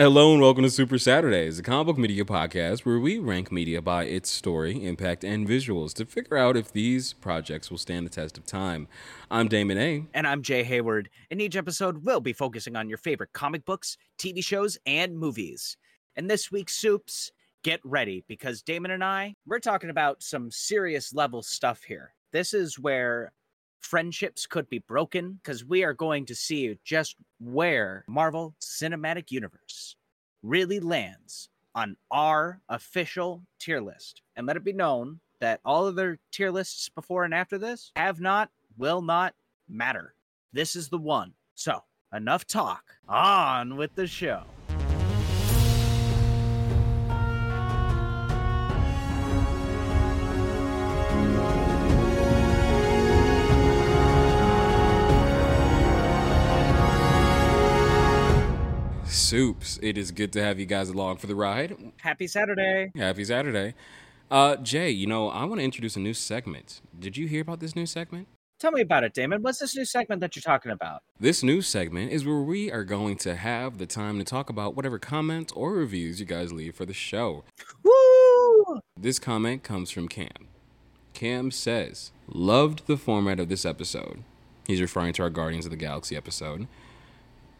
Hello and welcome to Super Saturdays, a comic book media podcast where we rank media by its story, impact, and visuals to figure out if these projects will stand the test of time. I'm Damon A. And I'm Jay Hayward. In each episode, we'll be focusing on your favorite comic books, TV shows, and movies. And this week's Soups, get ready because Damon and I, we're talking about some serious level stuff here. This is where friendships could be broken because we are going to see just where Marvel Cinematic Universe really lands on our official tier list. And let it be known that all of their tier lists before and after this have not, will not matter. This is the one. So, enough talk. On with the show. Soups, it is good to have you guys along for the ride. Happy Saturday. Happy Saturday. Uh, Jay, you know, I want to introduce a new segment. Did you hear about this new segment? Tell me about it, Damon. What's this new segment that you're talking about? This new segment is where we are going to have the time to talk about whatever comments or reviews you guys leave for the show. Woo! This comment comes from Cam. Cam says, Loved the format of this episode. He's referring to our Guardians of the Galaxy episode.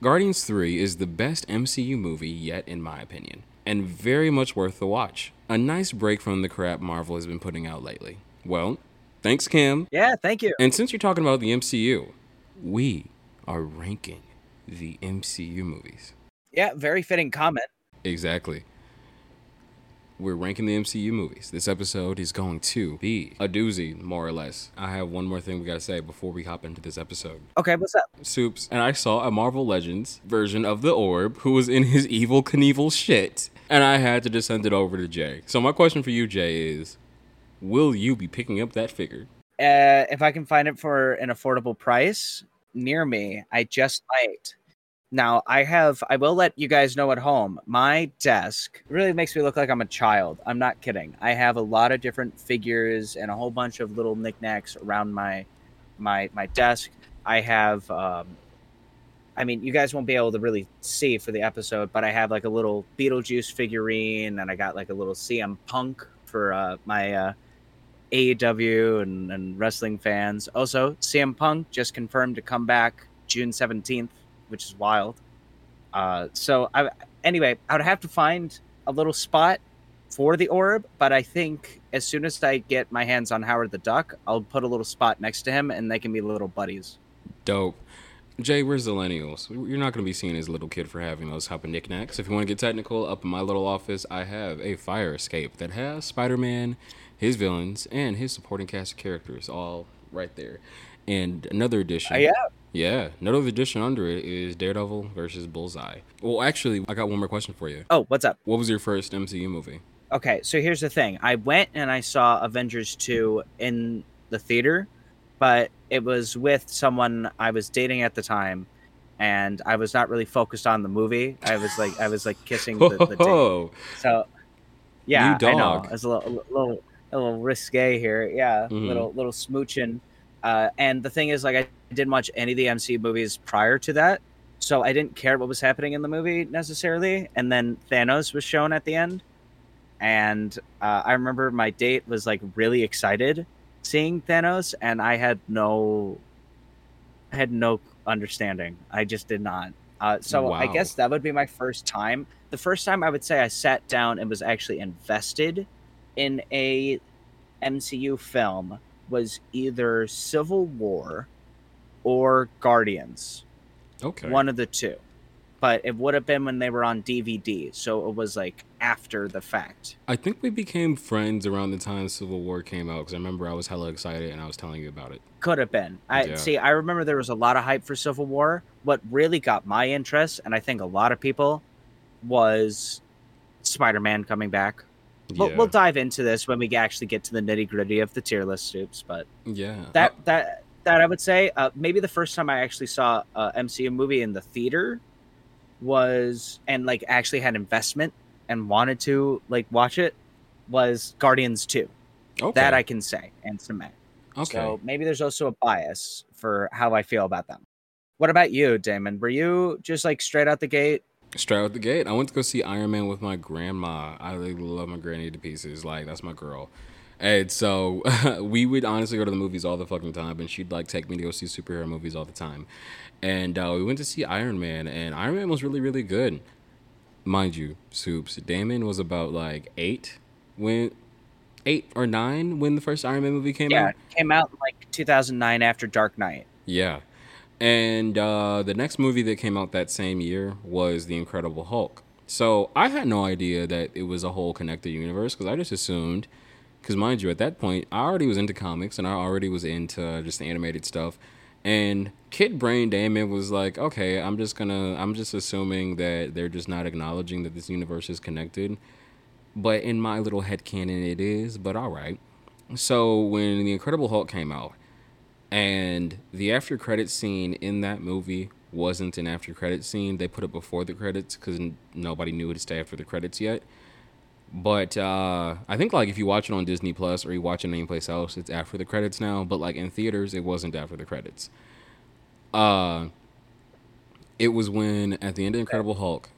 Guardians 3 is the best MCU movie yet, in my opinion, and very much worth the watch. A nice break from the crap Marvel has been putting out lately. Well, thanks, Cam. Yeah, thank you. And since you're talking about the MCU, we are ranking the MCU movies. Yeah, very fitting comment. Exactly. We're ranking the MCU movies. This episode is going to be a doozy, more or less. I have one more thing we gotta say before we hop into this episode. Okay, what's up? Soups, and I saw a Marvel Legends version of the Orb who was in his Evel Knievel shit, and I had to just send it over to Jay. So my question for you, Jay, is will you be picking up that figure? Uh, if I can find it for an affordable price near me, I just might. Now, I have, I will let you guys know at home, my desk really makes me look like I'm a child. I'm not kidding. I have a lot of different figures and a whole bunch of little knickknacks around my, my, my desk. I have, um, I mean, you guys won't be able to really see for the episode, but I have like a little Beetlejuice figurine and I got like a little CM Punk for uh, my uh, AEW and, and wrestling fans. Also, CM Punk just confirmed to come back June 17th which is wild. Uh, so I, anyway, I would have to find a little spot for the orb, but I think as soon as I get my hands on Howard the Duck, I'll put a little spot next to him, and they can be little buddies. Dope. Jay, where's the Lennials? You're not going to be seen as a little kid for having those of knickknacks. If you want to get technical, up in my little office, I have a fire escape that has Spider Man, his villains, and his supporting cast of characters all right there. And another edition. Uh, yeah. Yeah, another edition under it is Daredevil versus Bullseye. Well, actually, I got one more question for you. Oh, what's up? What was your first MCU movie? Okay, so here's the thing. I went and I saw Avengers 2 in the theater, but it was with someone I was dating at the time and I was not really focused on the movie. I was like I was like kissing the, the date. So yeah, I know. It's a little, a little a little risque here. Yeah, mm-hmm. little little smooching. Uh, and the thing is, like, I didn't watch any of the MCU movies prior to that, so I didn't care what was happening in the movie necessarily. And then Thanos was shown at the end, and uh, I remember my date was like really excited seeing Thanos, and I had no, I had no understanding. I just did not. Uh, so wow. I guess that would be my first time. The first time I would say I sat down and was actually invested in a MCU film was either Civil War or Guardians. Okay. One of the two. But it would have been when they were on DVD, so it was like after the fact. I think we became friends around the time Civil War came out because I remember I was hella excited and I was telling you about it. Could have been. I yeah. see. I remember there was a lot of hype for Civil War. What really got my interest, and I think a lot of people, was Spider-Man coming back. We'll, yeah. we'll dive into this when we actually get to the nitty gritty of the tier list soups. But yeah, that uh, that that I would say uh, maybe the first time I actually saw a MCU movie in the theater was and like actually had investment and wanted to like watch it was Guardians Two. Okay. That I can say and cement. Okay. So maybe there's also a bias for how I feel about them. What about you, Damon? Were you just like straight out the gate Straight out the gate, I went to go see Iron Man with my grandma. I really love my granny to pieces. Like that's my girl. And so we would honestly go to the movies all the fucking time, and she'd like take me to go see superhero movies all the time. And uh, we went to see Iron Man, and Iron Man was really, really good. Mind you, Soups, Damon was about like eight when eight or nine when the first Iron Man movie came Yeah, out. it came out like 2009 after Dark Knight. Yeah. And uh, the next movie that came out that same year was The Incredible Hulk. So I had no idea that it was a whole connected universe because I just assumed, because mind you, at that point, I already was into comics and I already was into just animated stuff. And Kid Brain Damon was like, okay, I'm just gonna, I'm just assuming that they're just not acknowledging that this universe is connected. But in my little head canon, it is, but all right. So when The Incredible Hulk came out, and the after credit scene in that movie wasn't an after credit scene. They put it before the credits because nobody knew to stay after the credits yet. But uh, I think like if you watch it on Disney Plus or you watch it anyplace else, it's after the credits now. But like in theaters, it wasn't after the credits. Uh, it was when at the end of Incredible Hulk,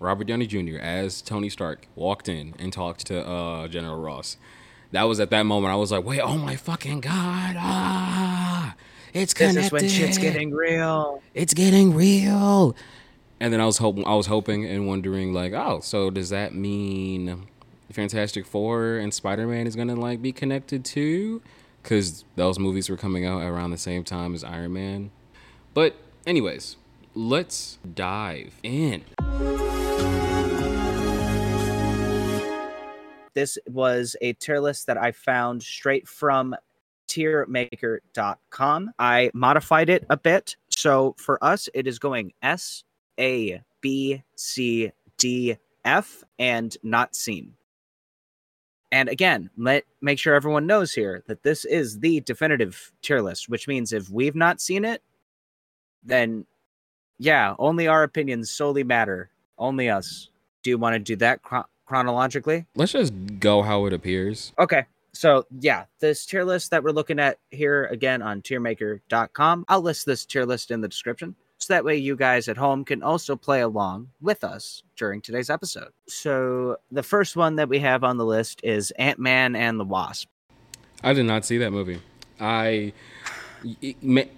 Robert Downey Jr. as Tony Stark walked in and talked to uh, General Ross. That was at that moment I was like, wait, oh my fucking god, ah, it's This connected. is when shit's getting real. it's getting real. And then I was hoping, I was hoping and wondering, like, oh, so does that mean Fantastic Four and Spider Man is gonna like be connected too? Because those movies were coming out around the same time as Iron Man. But anyways, let's dive in. This was a tier list that I found straight from tiermaker.com. I modified it a bit. So for us, it is going S, A, B, C, D, F, and not seen. And again, let make sure everyone knows here that this is the definitive tier list, which means if we've not seen it, then yeah, only our opinions solely matter. Only us. Do you want to do that chro- chronologically? Let's just go how it appears. Okay. So yeah, this tier list that we're looking at here again on tiermaker.com. I'll list this tier list in the description. So that way you guys at home can also play along with us during today's episode. So the first one that we have on the list is Ant-Man and the Wasp. I did not see that movie. I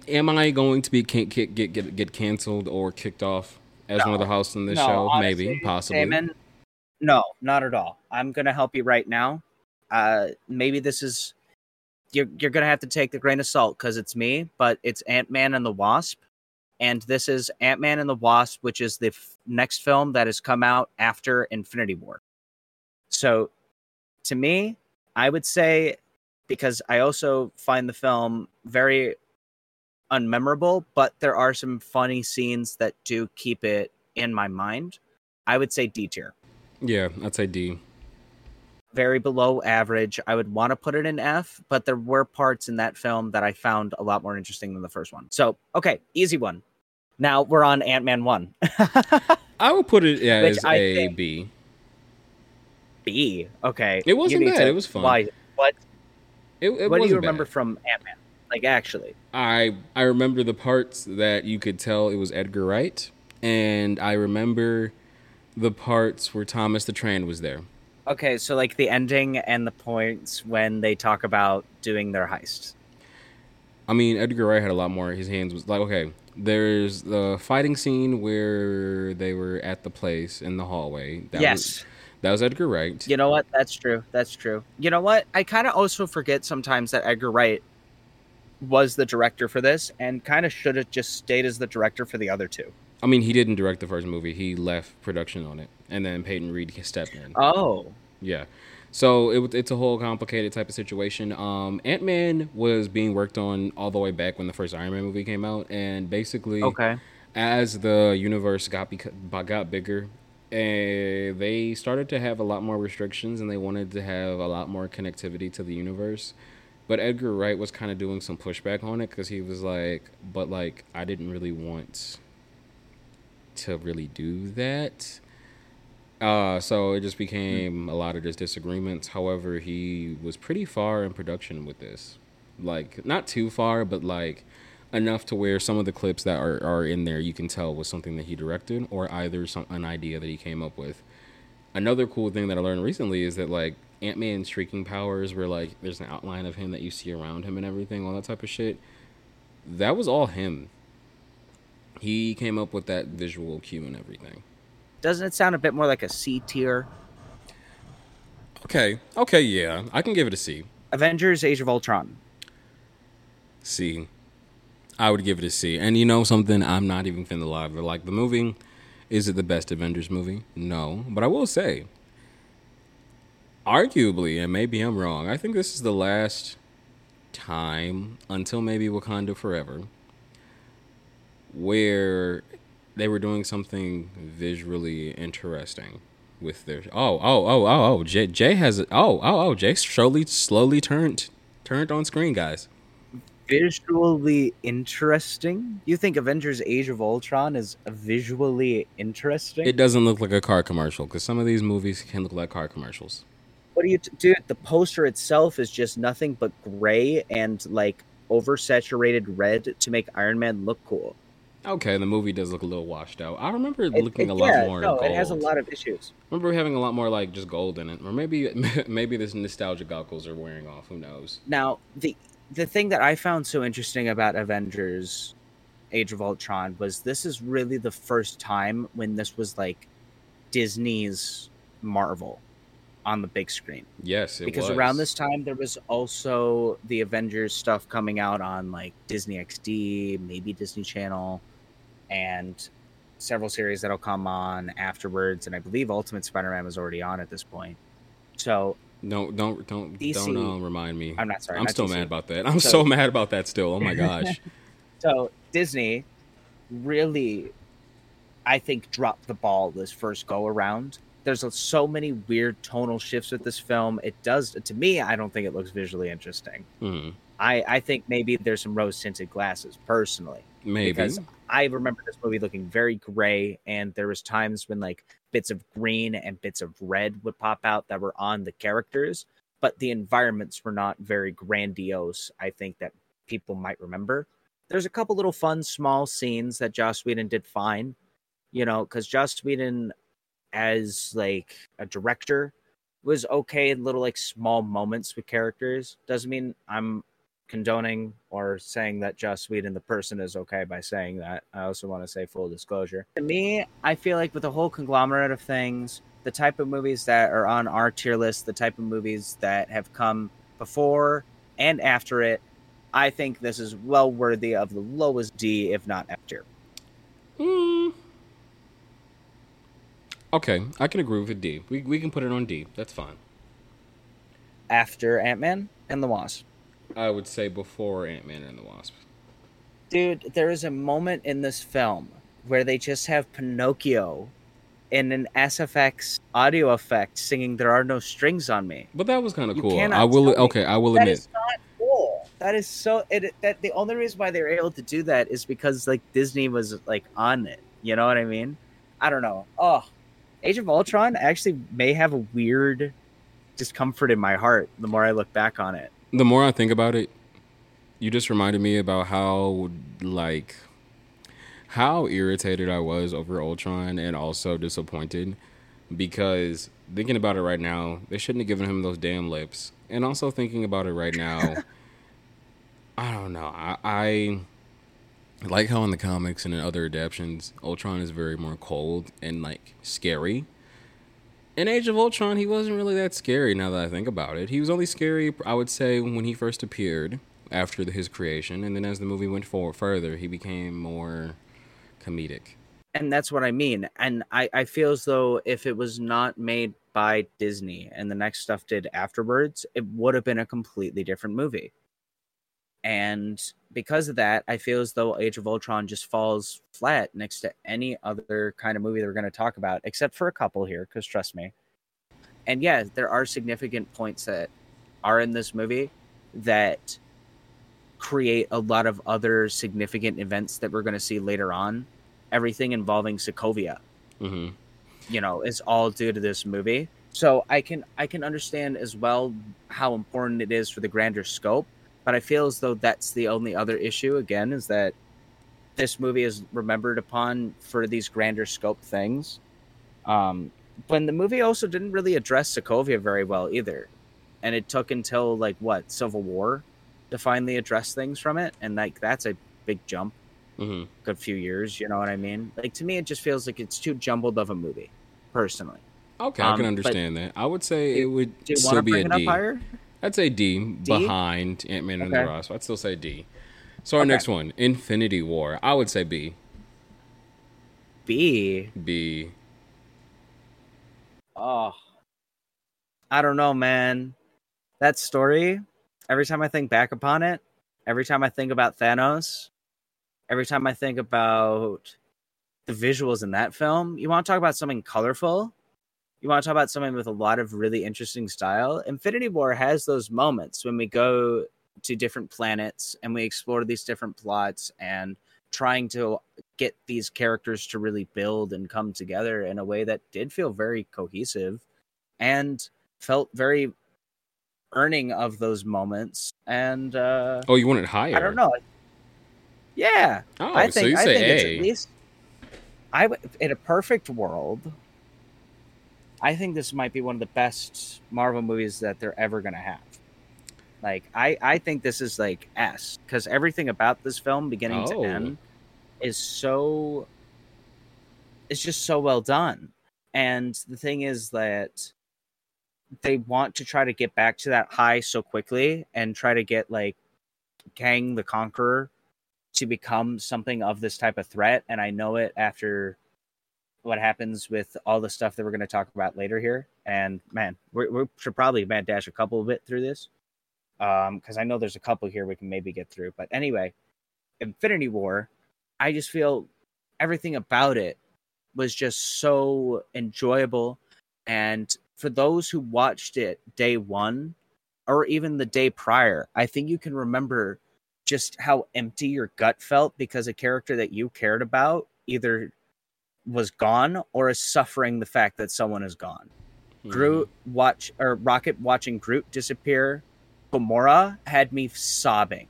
am I going to be can- get get get, get canceled or kicked off as one of the hosts on this show? honestly, Maybe, possibly. Damon, no, not at all. I'm gonna help you right now. Uh, maybe this is you're you're gonna have to take the grain of salt because it's me, but it's Ant Man and the Wasp, and this is Ant Man and the Wasp, which is the f- next film that has come out after Infinity War. So, to me, I would say because I also find the film very unmemorable, but there are some funny scenes that do keep it in my mind. I would say D tier. Yeah, I'd say D. Very below average. I would want to put it in F, but there were parts in that film that I found a lot more interesting than the first one. So, okay, easy one. Now we're on Ant Man 1. I would put it yeah, as I a B. B. Okay. It wasn't bad, it was fun. Why? What, It, it what do you remember bad. from Ant Man? Like, actually. I I remember the parts that you could tell it was Edgar Wright, and I remember the parts where Thomas the Train was there. Okay, so like the ending and the points when they talk about doing their heist. I mean, Edgar Wright had a lot more. His hands was like okay. There's the fighting scene where they were at the place in the hallway. That yes. was, that was Edgar Wright. You know what? That's true. That's true. You know what? I kind of also forget sometimes that Edgar Wright was the director for this and kind of should have just stayed as the director for the other two. I mean, he didn't direct the first movie. He left production on it, and then Peyton Reed stepped in. Oh. Yeah. So it, it's a whole complicated type of situation. Um, Ant Man was being worked on all the way back when the first Iron Man movie came out, and basically, Okay. as the universe got bec- got bigger, uh, they started to have a lot more restrictions, and they wanted to have a lot more connectivity to the universe. But Edgar Wright was kind of doing some pushback on it because he was like, "But like, I didn't really want to really do that." Uh, so it just became a lot of just disagreements. However, he was pretty far in production with this. Like, not too far, but like enough to where some of the clips that are, are in there you can tell was something that he directed or either some an idea that he came up with. Another cool thing that I learned recently is that like Ant Man's shrieking powers, where like there's an outline of him that you see around him and everything, all that type of shit. That was all him. He came up with that visual cue and everything. Doesn't it sound a bit more like a C tier? Okay, okay, yeah, I can give it a C. Avengers: Age of Ultron. C. I would give it a C. And you know something? I'm not even finna lie. But like the movie, is it the best Avengers movie? No. But I will say, arguably, and maybe I'm wrong, I think this is the last time until maybe Wakanda Forever where they were doing something visually interesting with their oh oh oh oh oh Jay, Jay has oh oh oh Jay slowly slowly turned turned on screen guys Visually interesting. You think Avengers: Age of Ultron is visually interesting? it doesn't look like a car commercial because some of these movies can look like car commercials what do you t- dude? The poster itself is just nothing but gray and like oversaturated red to make Iron Man look cool. Okay the movie does look a little washed out I remember it looking it- a lot yeah, more No, gold it has a lot of issues. I remember having a lot more like just gold in it or maybe maybe this nostalgia goggles are wearing off who knows Now, the the thing that I found so interesting about Avengers Age of Ultron was this is really the first time when this was like Disney's Marvel on the big screen. yes it because was. around this time there was also the Avengers stuff coming out on like Disney XD, maybe Disney Channel, and several series that'll come on afterwards. And I believe Ultimate Spider-Man was already on at this point. So Don't don't don't DC don't uh, remind me. I'm not sorry. I'm not still DC. mad about that. I'm so, So- mad about that still. Oh my gosh. So Disney really, I think, dropped the ball this first go around. There's so many weird tonal shifts with this film. It does to me. I don't think it looks visually interesting. hmm I, I think maybe there's some rose tinted glasses personally. Maybe. because I remember this movie looking very gray, and there was times when like bits of green and bits of red would pop out that were on the characters, but the environments were not very grandiose. I think that people might remember. There's a couple little fun small scenes that Joss Whedon did fine, you know, because Joss Whedon as like a director was okay in little like small moments with characters. Doesn't mean I'm condoning or saying that Joss Whedon, the person, is okay by saying that. I also want to say full disclosure. To me, I feel like with the whole conglomerate of things, the type of movies that are on our tier list, the type of movies that have come before and after it, I think this is well worthy of the lowest D, if not F tier. Mm. Okay, I can agree with a D. We we can put it on D. That's fine. After Ant Man and the Wasp. I would say before Ant Man and the Wasp. Dude, there is a moment in this film where they just have Pinocchio in an SFX audio effect singing "There Are No Strings on Me." But that was kind of cool. I will. Okay, I will That admit. is not cool. That is so. It, that the only reason why they were able to do that is because like Disney was like on it. You know what I mean? I don't know. Oh, Age of Ultron actually may have a weird discomfort in my heart the more I look back on it. The more I think about it, you just reminded me about how like how irritated I was over Ultron and also disappointed because thinking about it right now, they shouldn't have given him those damn lips. And also thinking about it right now, I don't know. I, I like how in the comics and in other adaptations, Ultron is very more cold and like scary. In Age of Ultron, he wasn't really that scary now that I think about it. He was only scary, I would say, when he first appeared after the, his creation. And then as the movie went forward further, he became more comedic. and that's what I mean. And I, I feel as though if it was not made by Disney and the next stuff did afterwards, it would have been a completely different movie. And because of that, I feel as though Age of Ultron just falls flat next to any other kind of movie that we're going to talk about, except for a couple here, because trust me. And yeah, there are significant points that are in this movie that create a lot of other significant events that we're going to see later on everything involving Sokovia, hmm you know, is all due to this movie. So I can I can understand as well how important it is for the grander scope, but I feel as though that's the only other issue. Again, is that this movie is remembered upon for these grander scope things. Um, when the movie also didn't really address Sokovia very well either, and it took until like what Civil War to finally address things from it, and like that's a big jump, hmm good few years. You know what I mean? Like to me, it just feels like it's too jumbled of a movie, personally. Okay, I Um, can understand that. I would say it would Do you want still be a D. I'd say D, behind Ant Man and the Okay. Wasp. I'd still say D. So our Okay. next one, Infinity War. I would say B. B. B. Oh, I don't know, man. That story. Every time I think back upon it, every time I think about Thanos, every time I think about the visuals in that film, you want to talk about something colorful. You want to talk about something with a lot of really interesting style. Infinity War has those moments when we go to different planets and we explore these different plots and trying to get these characters to really build and come together in a way that did feel very cohesive and felt very earning of those moments and uh Oh, you want it higher? i don't know yeah Oh, i so think you i say think it's at least i w- in a perfect world i think this might be one of the best marvel movies that they're ever going to have like i i think this is like s because everything about this film beginning Oh. to end is so it's just so well done and the thing is that they want to try to get back to that high so quickly and try to get like Kang the Conqueror to become something of this type of threat. And I know it after what happens with all the stuff that we're going to talk about later here. And man, we should probably mad dash a couple of bit through this um, because I know there's a couple here we can maybe get through. But anyway, Infinity War, I just feel everything about it was just so enjoyable. And for those who watched it day one or even the day prior, I think you can remember just how empty your gut felt because a character that you cared about either was gone or is suffering the fact that someone is gone. Mhm. Groot watch or Rocket watching Groot disappear. Gamora had me sobbing.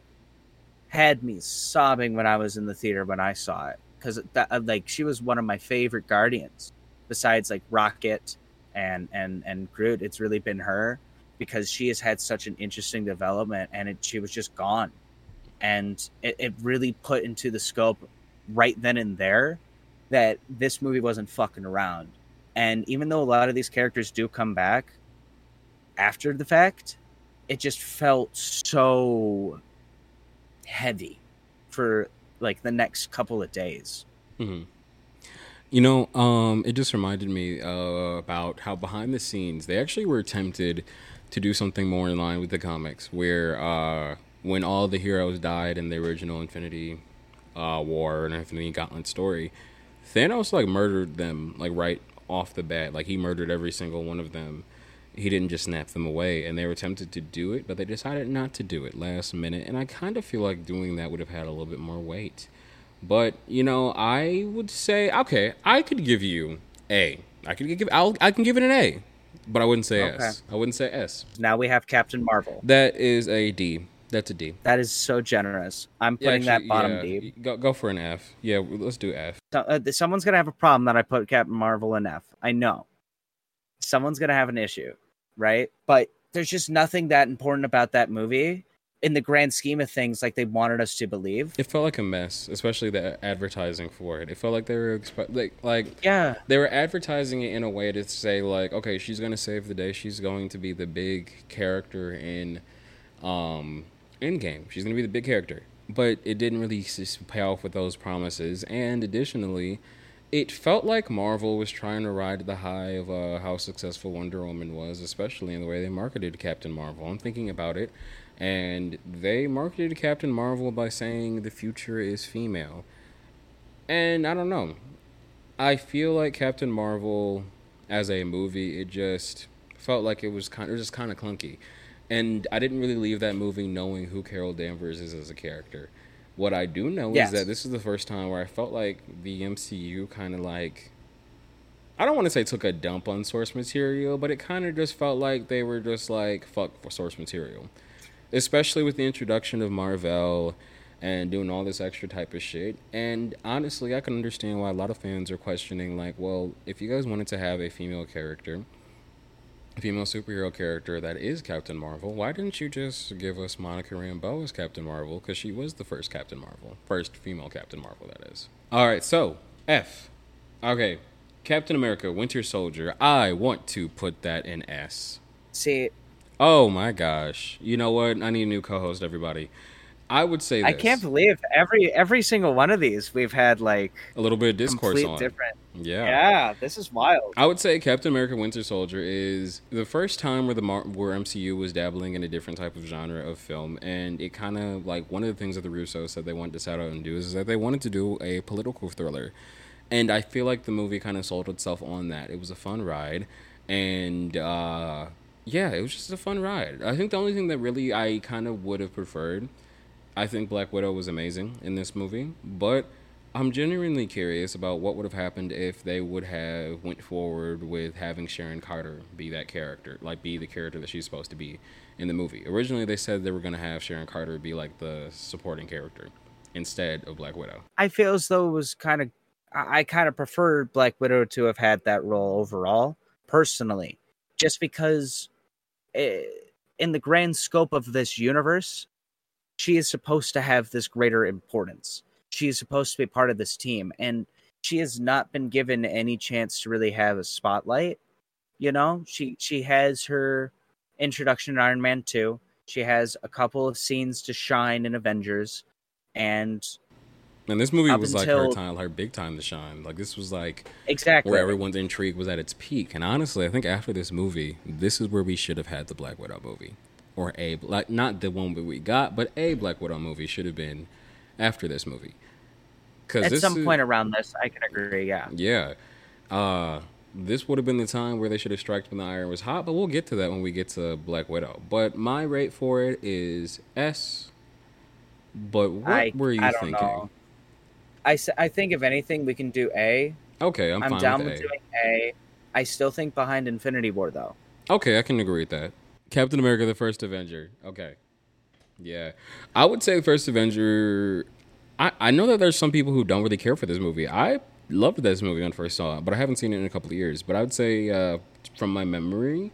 Had me sobbing when I was in the theater when I saw it because that uh, like she was one of my favorite Guardians. Besides like Rocket and and and Groot, it's really been her because she has had such an interesting development and it, she was just gone, and it, it really put into the scope right then and there that this movie wasn't fucking around. And even though a lot of these characters do come back after the fact, it just felt so heavy for like the next couple of days. Mhm. You know, um, it just reminded me uh, about how behind the scenes they actually were tempted to do something more in line with the comics, where uh, when all the heroes died in the original Infinity uh, War and Infinity Gauntlet story, Thanos like murdered them like right off the bat. Like he murdered every single one of them. He didn't just snap them away, and they were tempted to do it, but they decided not to do it last minute. And I kind of feel like doing that would have had a little bit more weight. But you know, I would say okay, I could give you A. I could give I'll, I can give it an A, but I wouldn't say Okay. S. I wouldn't say S. Now we have Captain Marvel. That is a D. That's a D. That is so generous. I'm Yeah, putting actually, that bottom yeah, D. Go go for an F. Yeah, let's do F. So, uh, someone's gonna have a problem that I put Captain Marvel in F. I know. Someone's gonna have an issue, right? But there's just nothing that important about that movie in the grand scheme of things, like they wanted us to believe. It felt like a mess, especially the advertising for it. It felt like they were expe- like like Yeah, they were advertising it in a way to say like, okay, she's gonna save the day. She's going to be the big character in um Endgame. She's gonna be the big character. But it didn't really pay off with those promises. And additionally, it felt like Marvel was trying to ride the high of uh, how successful Wonder Woman was, especially in the way they marketed Captain Marvel. I'm thinking about it, and they marketed Captain Marvel by saying the future is female. And I don't know. I feel like Captain Marvel as a movie, it just felt like it was kind of just kind of clunky. And I didn't really leave that movie knowing who Carol Danvers is as a character. What I do know Yes. is that this is the first time where I felt like the MCU kind of like I don't want to say took a dump on source material, but it kind of just felt like they were just like fuck for source material. especially with the introduction of Marvel and doing all this extra type of shit. And honestly, I can understand why a lot of fans are questioning, like, well, if you guys wanted to have a female character, female superhero character that is Captain Marvel, why didn't you just give us Monica Rambeau as Captain Marvel? Because she was the first Captain Marvel, first female Captain Marvel, that is. All right, so F. Okay, Captain America, Winter Soldier. I want to put that in S. See, Oh my gosh! You know what? I need a new co-host, everybody. I would say this. I can't believe every every single one of these we've had like a little bit of discourse on. different. Yeah. Yeah, this is wild. I would say Captain America: Winter Soldier is the first time where the Mar- where MCU was dabbling in a different type of genre of film, and it kind of like one of the things that the Russo said they wanted to set out and do is that they wanted to do a political thriller, and I feel like the movie kind of sold itself on that. It was a fun ride, and uh, yeah, it was just a fun ride. I think the only thing that really I kind of would have preferred, I think Black Widow was amazing in this movie, but I'm genuinely curious about what would have happened if they would have went forward with having Sharon Carter be that character, like be the character that she's supposed to be in the movie. Originally, they said they were going to have Sharon Carter be like the supporting character instead of Black Widow. I feel as though it was kind of I, kind of preferred Black Widow to have had that role overall, personally, just because eh, in the grand scope of this universe, she is supposed to have this greater importance. She is supposed to be part of this team, and she has not been given any chance to really have a spotlight. You know, she she has her introduction in Iron Man two. She has a couple of scenes to shine in Avengers, and And this movie was like her time, her big time to shine. Like this was like exactly where everyone's intrigue was at its peak. And honestly, I think after this movie, this is where we should have had the Black Widow movie, or a like not the one that we got, but a Black Widow movie should have been after this movie. Because at some point around this, I can agree. Yeah, yeah, uh, this would have been the time where they should have struck when the iron was hot. But we'll get to that when we get to Black Widow. But my rate for it is S. But what I were you I thinking? know. I, I think if anything, we can do A. Okay, I'm, I'm down with with doing A. I still think behind Infinity War though. Okay, I can agree with that. Captain America: The First Avenger. Okay, yeah, I would say First Avenger. I I know that there's some people who don't really care for this movie. I loved this movie when I first saw it, but I haven't seen it in a couple of years. But I would say, uh, from my memory,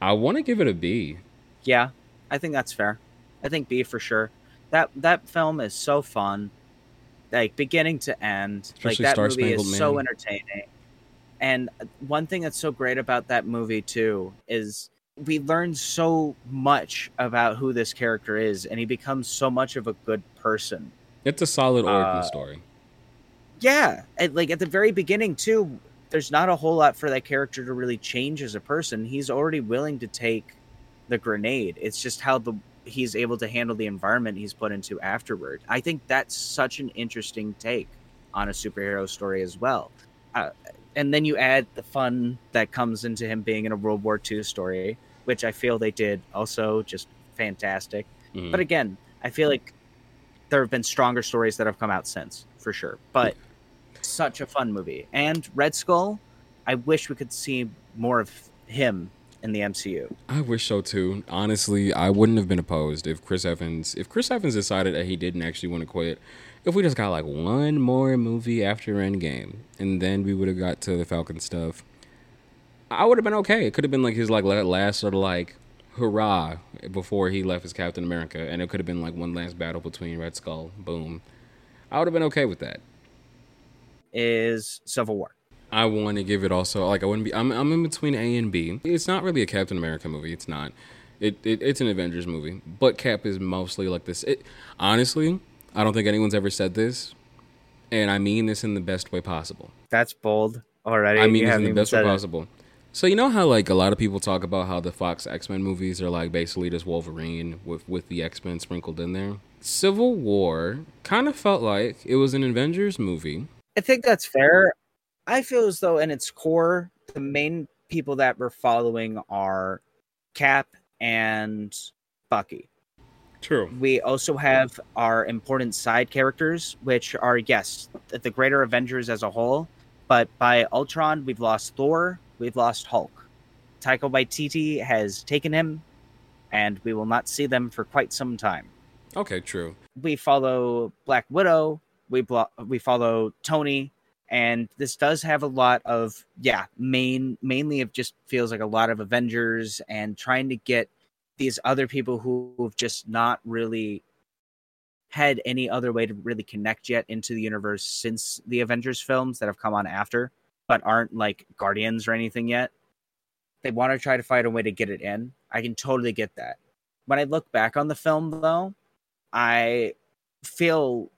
I want to give it a B. Yeah, I think that's fair. I think B for sure. That that film is so fun, like beginning to end. like that Star movie is Spangled so entertaining. And one thing that's so great about that movie too is we learn so much about who this character is, and he becomes so much of a good person. It's a solid origin Uh, story. Yeah, and like at the very beginning too, there's not a whole lot for that character to really change as a person. He's already willing to take the grenade. It's just how the he's able to handle the environment he's put into afterward. I think that's such an interesting take on a superhero story as well. Uh, and then you add the fun that comes into him being in a World War II story, which I feel they did also just fantastic. Mhm. But again, I feel like there have been stronger stories that have come out since, for sure. But such a fun movie. And Red Skull, I wish we could see more of him in the MCU. I wish so too. Honestly, I wouldn't have been opposed if Chris Evans if Chris Evans decided that he didn't actually want to quit. If we just got like one more movie after Endgame, and then we would have got to the Falcon stuff, I would have been okay. It could have been like his like la- last sort of like hurrah before he left as Captain America, and it could have been like one last battle between Red Skull. Boom. I would have been okay with that. Is Civil War. I want to give it also like I wouldn't be. I'm I'm in between A and B. It's not really a Captain America movie. It's not. It, it it's an Avengers movie, but Cap is mostly like this. It honestly, I don't think anyone's ever said this, and I mean this in the best way possible. That's bold already. I mean this in the best way said it. Possible. So you know how like a lot of people talk about how the Fox X Men movies are like basically just Wolverine with with the X Men sprinkled in there. Civil War kind of felt like it was an Avengers movie. I think that's fair. I feel as though, in its core, the main people that we're following are Cap and Bucky. True. We also have our important side characters, which are, yes, the the greater Avengers as a whole. But by Ultron, we've lost Thor, we've lost Hulk. Taika Waititi has taken him and we will not see them for quite some time. Okay, true. We follow Black Widow, we blo- we follow Tony, and this does have a lot of yeah, main mainly it just feels like a lot of Avengers and trying to get these other people who have just not really had any other way to really connect yet into the universe since the Avengers films that have come on after, but aren't like Guardians or anything yet. They want to try to find a way to get it in. I can totally get that. When I look back on the film, though, I feel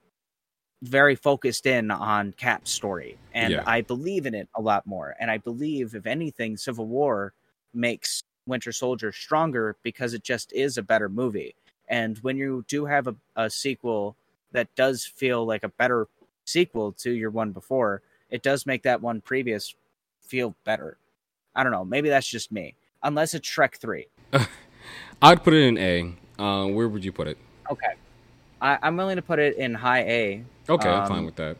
very focused in on Cap's story, and Yeah. I believe in it a lot more. And I believe, if anything, Civil War makes Winter Soldier stronger because it just is a better movie. And when you do have a, a sequel that does feel like a better sequel to your one before, it does make that one previous feel better. I don't know. Maybe that's just me. Unless it's Shrek 3. I'd put it in A. Uh, where would you put it? Okay. I, I'm willing to put it in high A. Okay, I'm fine Um, with that.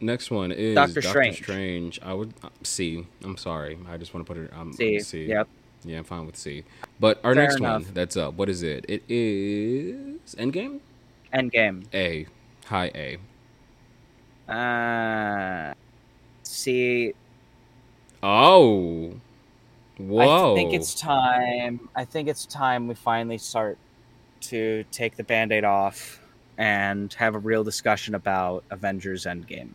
Next one is Doctor Doctor, Strange. Strange. I would uh, C. I'm sorry. I just want to put it um, C. C. Yep. Yeah, I'm fine with C. But our Fair next enough. one that's up. What is it? It is Endgame. Endgame. A. High A. Uh, see, Oh. Whoa. I think it's time. I think it's time we finally start to take the band-aid off and have a real discussion about Avengers Endgame.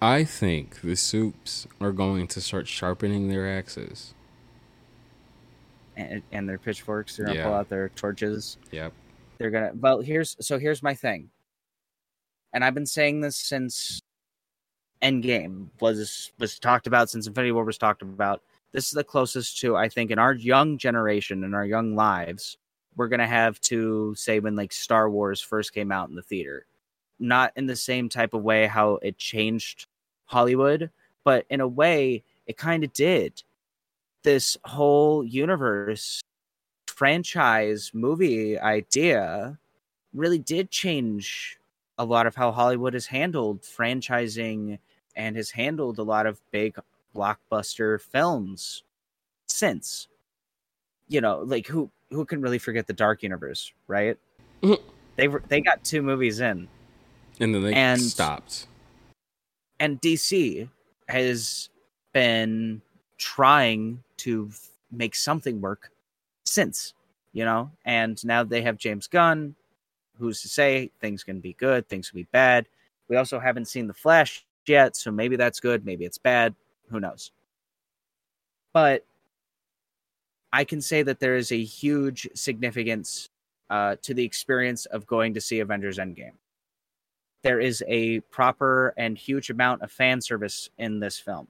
I think the soups are going to start sharpening their axes. And, and their pitchforks, they're gonna Yeah. pull out their torches. Yep. They're gonna. Well, here's so here's my thing, and I've been saying this since Endgame was was talked about, since Infinity War was talked about. This is the closest to I think in our young generation, in our young lives, we're gonna have to say when like Star Wars first came out in the theater, not in the same type of way how it changed Hollywood, but in a way it kind of did. This whole universe franchise movie idea really did change a lot of how Hollywood has handled franchising and has handled a lot of big blockbuster films since. You know, like who who can really forget the Dark Universe, right? Mhm. They were they got two movies in, And then they And- stopped. and DC has been trying to f- make something work since, you know, and now they have James Gunn. Who's to say things can be good, things can be bad? We also haven't seen The Flash yet, so maybe that's good, maybe it's bad. Who knows? But I can say that there is a huge significance uh, to the experience of going to see Avengers Endgame there is a proper and huge amount of fan service in this film.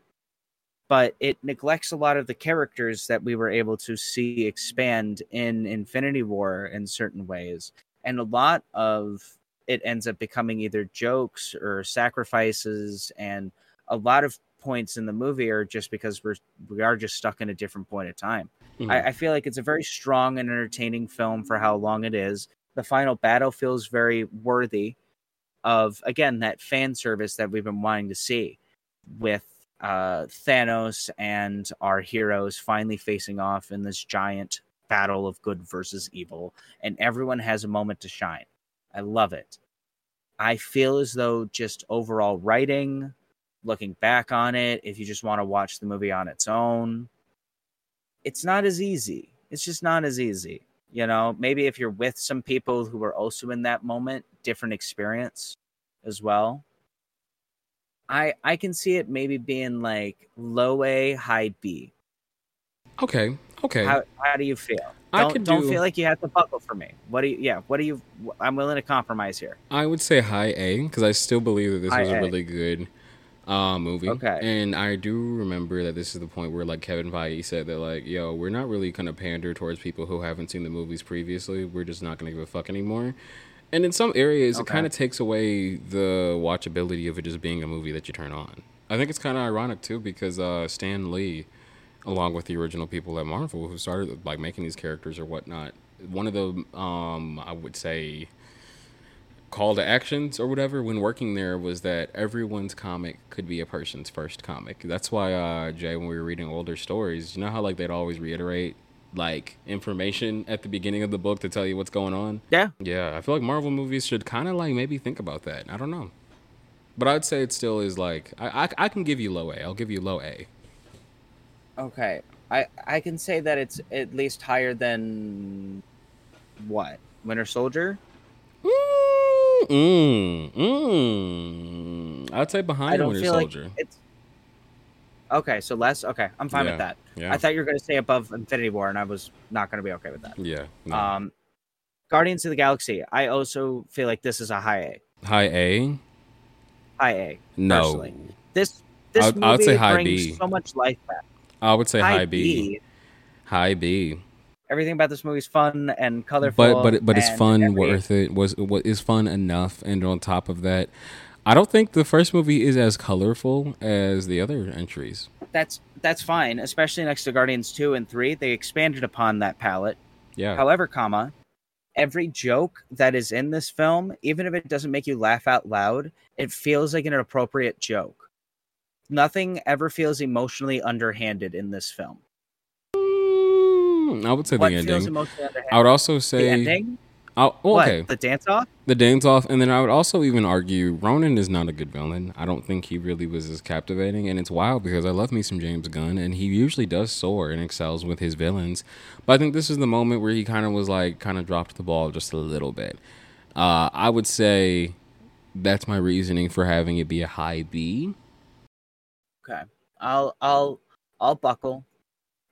But it neglects a lot of the characters that we were able to see expand in Infinity War in certain ways. And a lot of it ends up becoming either jokes or sacrifices. And a lot of points in the movie are just because we're we are just stuck in a different point of time. Mhm. I, I feel like it's a very strong and entertaining film for how long it is. The final battle feels very worthy of again that fan service that we've been wanting to see with uh, Thanos and our heroes finally facing off in this giant battle of good versus evil, and everyone has a moment to shine. I love it. I feel as though just overall writing, looking back on it, if you just want to watch the movie on its own, it's not as easy. It's just not as easy. You know, maybe if you're with some people who are also in that moment, different experience as well. I I can see it maybe being like low A, high B. Okay. Okay. How how do you feel? I Don't could don't do- feel like you have to buckle for me. What do you? Yeah. What do you? I'm willing to compromise here. I would say high A because I still believe that this High was a A. really good uh, movie. Okay. And I do remember that this is the point where like Kevin Feige said that like, yo, we're not really gonna pander towards people who haven't seen the movies previously. We're just not gonna give a fuck anymore. And in some areas, it kind of takes away the watchability of it just being a movie that you turn on. I think it's kind of ironic too because uh, Stan Lee, along with the original people at Marvel who started like making these characters or whatnot, one of the um, I would say call to actions or whatever when working there was that everyone's comic could be a person's first comic. That's why uh, Jay, when we were reading older stories, you know how like they'd always reiterate like information at the beginning of the book to tell you what's going on. Yeah. Yeah, I feel like Marvel movies should kind of like maybe think about that. I don't know. But I'd say it still is like I, I I can give you low A. I'll give you low A. Okay. I I can say that it's at least higher than what? Winter Soldier? Mm, mm, mm. I'd say I behind don't Winter feel Soldier. like it's Okay, so less. Okay, I'm fine Yeah, with that. yeah, I thought you were going to say above Infinity War and I was not going to be okay with that. yeah. No. Um Guardians of the Galaxy. I also feel like this is a high A. high A. High A. No, Personally. This this I'd- movie I'd say high brings B. so much life back. I would say high, B. High B. Everything about this movie is fun and colorful. But but but it's fun, worth it. Was what is fun enough, and on top of that, I don't think the first movie is as colorful as the other entries. That's that's fine, especially next to Guardians two and three. They expanded upon that palette. Yeah, However, comma, every joke that is in this film, even if it doesn't make you laugh out loud, it feels like an appropriate joke. Nothing ever feels emotionally underhanded in this film. Mm, I would say what the ending. I would also the say, ending? I'll- well, What, okay, the dance off? the dance off, and then I would also even argue Ronan is not a good villain. I don't think he really was as captivating, and it's wild because I love me some James Gunn, and he usually does soar and excels with his villains. But I think this is the moment where he kind of was like, kind of dropped the ball just a little bit. Uh, I would say that's my reasoning for having it be a high B. Okay. I'll I'll I'll buckle.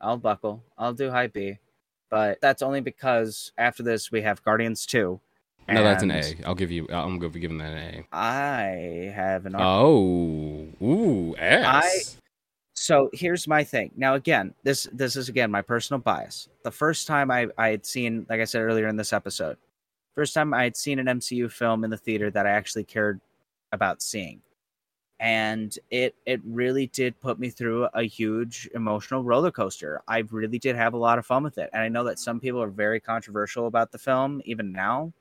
I'll buckle. I'll do high B. But that's only because after this we have Guardians 2. No, that's an A. I'll give you. I'm going to be giving that an I have an A. R. Oh, ooh, S. So here's my thing. Now again, this this is again my personal bias. The first time I I had seen, like I said earlier in this episode, first time I had seen an MCU film in the theater that I actually cared about seeing. And it it really did put me through a huge emotional roller coaster. I really did have a lot of fun with it. And I know that some people are very controversial about the film even now,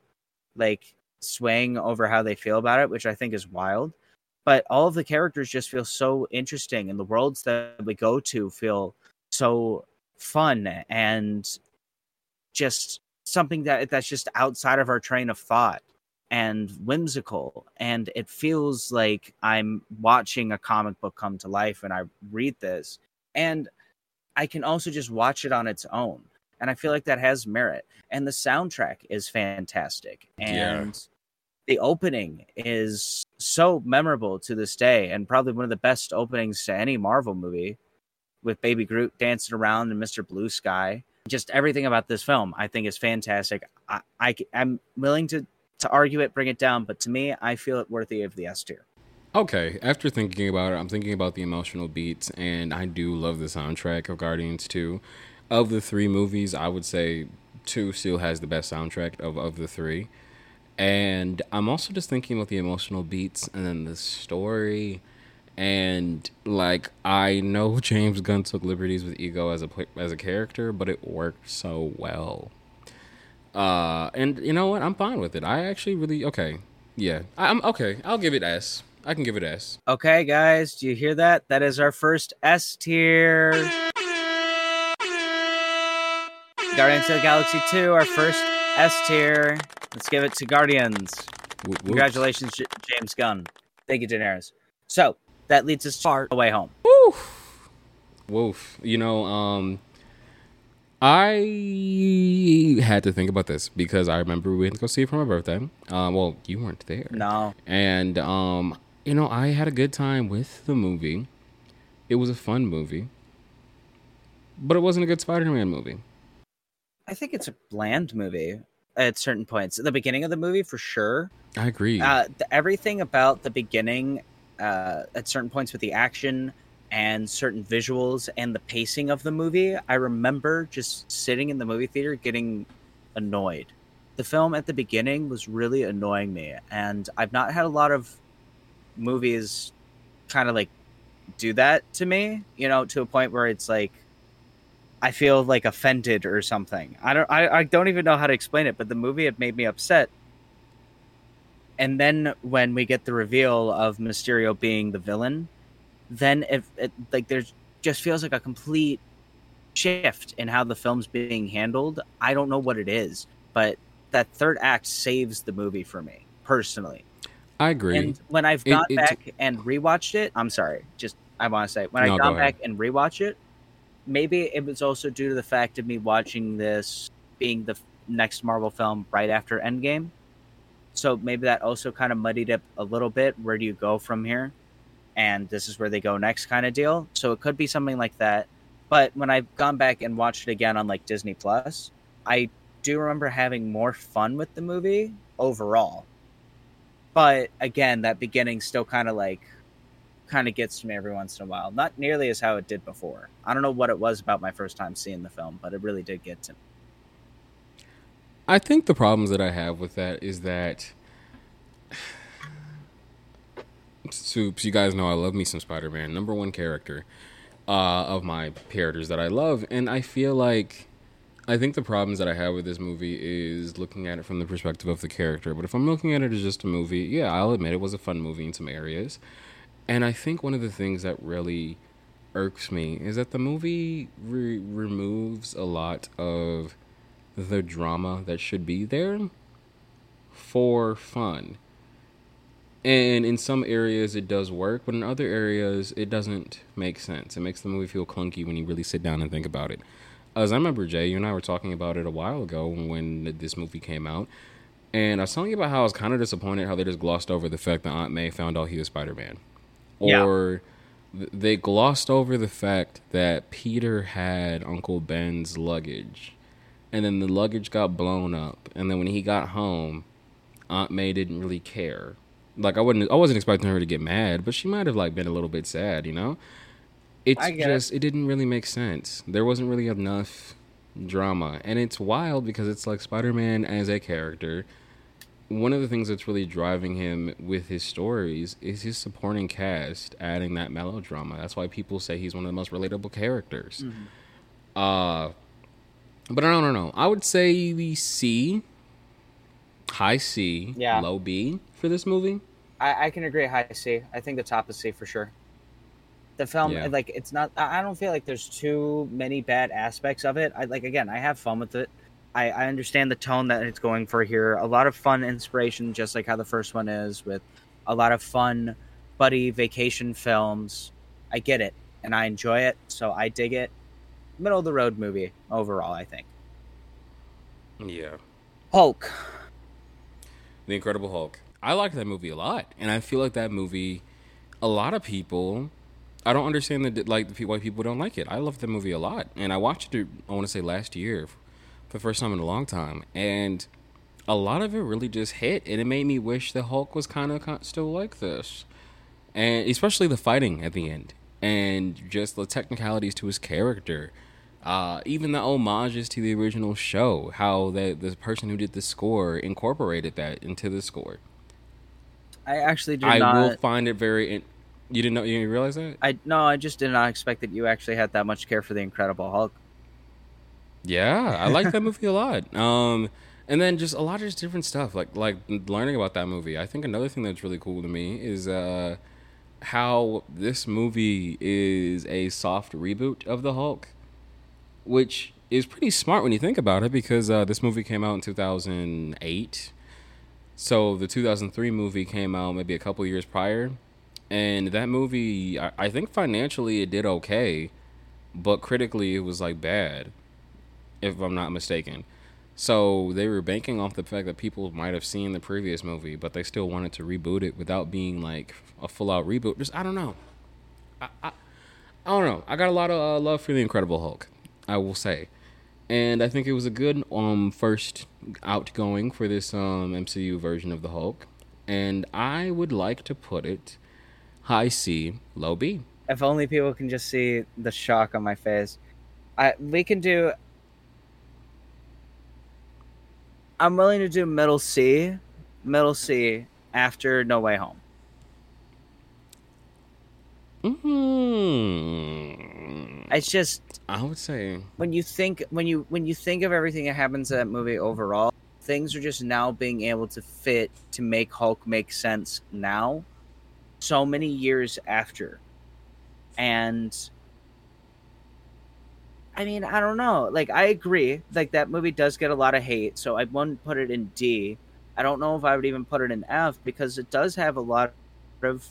like swaying over how they feel about it, which I think is wild but all of the characters just feel so interesting and the worlds that we go to feel so fun and just something that that's just outside of our train of thought and whimsical and it feels like i'm watching a comic book come to life when i read this and i can also just watch it on its own and i feel like that has merit and the soundtrack is fantastic Yeah. and the opening is so memorable to this day and probably one of the best openings to any Marvel movie with Baby Groot dancing around and Mr. Blue Sky. Just everything about this film I think is fantastic. I, I am willing to to argue it, bring it down, but to me, I feel it worthy of the S tier. Okay, after thinking about it, I'm thinking about the emotional beats, and I do love the soundtrack of Guardians 2. Of the three movies, I would say 2 still has the best soundtrack of, of the three. And I'm also just thinking about the emotional beats and then the story. And like I know James Gunn took liberties with Ego as a as a character, but it worked so well. Uh, and you know what? I'm fine with it. I actually really okay. Yeah, I- I'm okay. I'll give it S. I can give it S. Okay, guys, do you hear that? That is our first S tier. Guardians of the Galaxy 2, our first S tier. Let's give it to Guardians. Whoop, whoop. Congratulations, J- James Gunn. Thank you, Daenerys. So that leads us far away home. Woof. Woof. You know, um, I had to think about this because I remember we went to go see it for my birthday. Uh, well, you weren't there. No, And, um, you know, I had a good time with the movie. It was a fun movie, but it wasn't a good Spider Man movie. I think it's a bland movie at certain points. At the beginning of the movie, for sure. I agree. Uh, th- everything about the beginning, uh, at certain points with the action and certain visuals and the pacing of the movie, I remember just sitting in the movie theater getting annoyed. The film at the beginning was really annoying me, and I've not had a lot of movies kind of like do that to me, you know, to a point where it's like I feel like offended or something. I don't I, I don't even know how to explain it, but the movie had made me upset and then when we get the reveal of Mysterio being the villain, then if it like there's just feels like a complete shift in how the film's being handled. I don't know what it is, but that third act saves the movie for me personally. I agree. And when I've It- gone it's- back and rewatched it, I'm sorry, just I want to say when No, I've go gone ahead. back and rewatch it, maybe it was also due to the fact of me watching this being the next Marvel film right after Endgame. So maybe that also kind of muddied up a little bit. Where do you go from here? And this is where they go next, kind of deal. So it could be something like that. But when I've gone back and watched it again on like Disney Plus, I do remember having more fun with the movie overall. But again, that beginning still kind of like kind of gets to me every once in a while. Not nearly as how it did before. I don't know what it was about my first time seeing the film, but it really did get to me. I think the problems that I have with that is that Soups, you guys know I love me some Spider-Man, number one character uh, of my characters that I love, and I feel like I think the problems that I have with this movie is looking at it from the perspective of the character. But if I'm looking at it as just a movie, yeah, I'll admit it was a fun movie in some areas, and I think one of the things that really irks me is that the movie re- removes a lot of the drama that should be there for fun. And in some areas it does work, but in other areas it doesn't make sense. It makes the movie feel clunky when you really sit down and think about it. As I remember, Jay, you and I were talking about it a while ago when this movie came out. And I was telling you about how I was kind of disappointed how they just glossed over the fact that Aunt May found out he was Spider Man. Or th- they glossed over the fact that Peter had Uncle Ben's luggage and then the luggage got blown up and then when he got home aunt may didn't really care like i wouldn't i wasn't expecting her to get mad but she might have like been a little bit sad you know? It's just it. didn't really make sense. There wasn't really enough drama. And it's wild because it's like spider-man as a character. One of the things that's really driving him with his stories is his supporting cast adding that melodrama. That's why people say he's one of the most relatable characters. Uh but I don't know. I would say the C, high C, Yeah. low B for this movie. I, I can agree. High C. I think the top is C for sure. The film, Yeah. like, it's not. I don't feel like there's too many bad aspects of it. I like again. I have fun with it. I, I understand the tone that it's going for here. A lot of fun inspiration, just like how the first one is, with a lot of fun buddy vacation films. I get it, and I enjoy it, so I dig it. Middle of the road movie overall, I think. Yeah. Hulk. The Incredible Hulk. I like that movie a lot, and I feel like that movie. A lot of people, I don't understand that like why people don't like it. I love that movie a lot, and I watched it. I want to say last year, for the first time in a long time, and a lot of it really just hit, and it made me wish the Hulk was kind of still like this, and especially the fighting at the end, and just the technicalities to his character. Uh, even the homages to the original show, how the the person who did the score incorporated that into the score. I actually did I not. will find it very. In- you didn't know? You didn't realize that? I no, I just did not expect that you actually had that much care for the Incredible Hulk. Yeah, I like that movie a lot. Um, and then just a lot of just different stuff, like like learning about that movie. I think another thing that's really cool to me is uh, how this movie is a soft reboot of the Hulk, which is pretty smart when you think about it, because uh, this movie came out in two thousand eight. So the 2003 movie came out maybe a couple years prior, and that movie, I, I think financially it did okay, but critically it was like bad, if I'm not mistaken. So they were banking off the fact that people might have seen the previous movie, but they still wanted to reboot it without being like a full out reboot. Just I don't know. I, I, I don't know. I got a lot of uh, love for the Incredible Hulk, I will say, and I think it was a good um first outgoing for this um MCU version of the Hulk, and I would like to put it high C, low B. If only people can just see the shock on my face. I we can do. I'm willing to do middle C, middle C after No Way Home. Mm, It's just I would say when you think when you when you think of everything that happens in that movie overall, things are just now being able to fit to make Hulk make sense now, so many years after, and I mean, I don't know. Like, I agree. Like, that movie does get a lot of hate, so I wouldn't put it in D. I don't know if I would even put it in F because it does have a lot of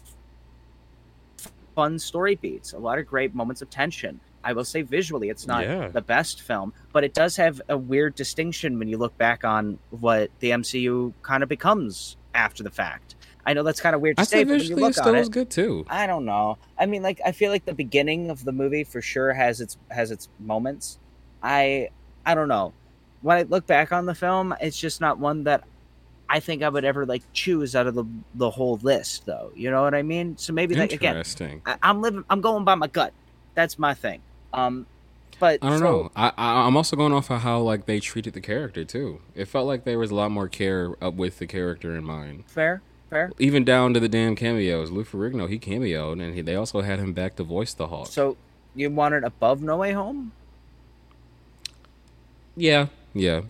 fun story beats, a lot of great moments of tension. I will say visually, it's not Yeah. the best film, but it does have a weird distinction when you look back on what the MCU kind of becomes after the fact. I know that's kind of weird to I say, but when you look still on was it, good too. I don't know. I mean, like I feel like the beginning of the movie for sure has its has its moments. I I don't know. When I look back on the film, it's just not one that I think I would ever like choose out of the the whole list, though. You know what I mean? So maybe like again, Interesting. I, I'm living. I'm going by my gut. That's my thing. Um, but I don't so- know. I, I I'm also going off of how like they treated the character too. It felt like there was a lot more care up with the character in mind. Fair, fair. Even down to the damn cameos. Lou Ferrigno, he cameoed, and he, they also had him back to voice the Hulk. So you wanted above No Way Home? yeah, yeah.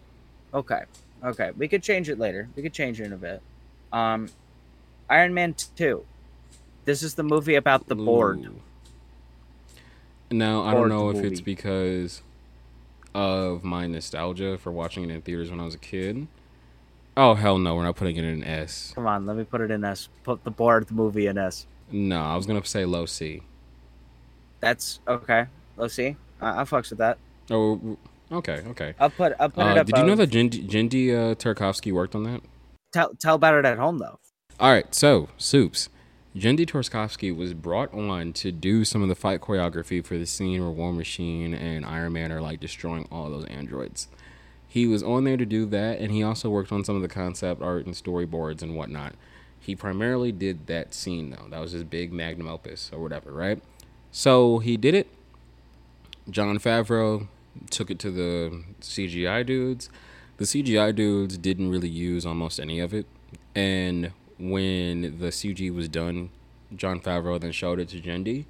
Okay. Okay. We could change it later. We could change it in a bit. Um Iron Man 2. This is the movie about the board. Now I don't know if movie. it's because of my nostalgia for watching it in theaters when I was a kid. Oh hell no, we're not putting it in S. Come on, let me put it in S. Put the board the movie in S. No, I was gonna say low C. That's okay. Let's see. I I'll fucks with that. Oh, okay, okay. I'll put I'll put it Uh, up. did you know that Genndy, Genndy uh, Tartakovsky worked on that? tell tell about it at home though. All right, so Soups. Genndy Tartakovsky was brought on to do some of the fight choreography for the scene where War Machine and Iron Man are like destroying all those androids. He was on there to do that, and he also worked on some of the concept art and storyboards and whatnot. He primarily did that scene though. That was his big magnum opus or whatever, right? So he did it. Jon Favreau took it to the CGI dudes. The CGI dudes didn't really use almost any of it. And when the CG was done, Jon Favreau then showed it to Genndy.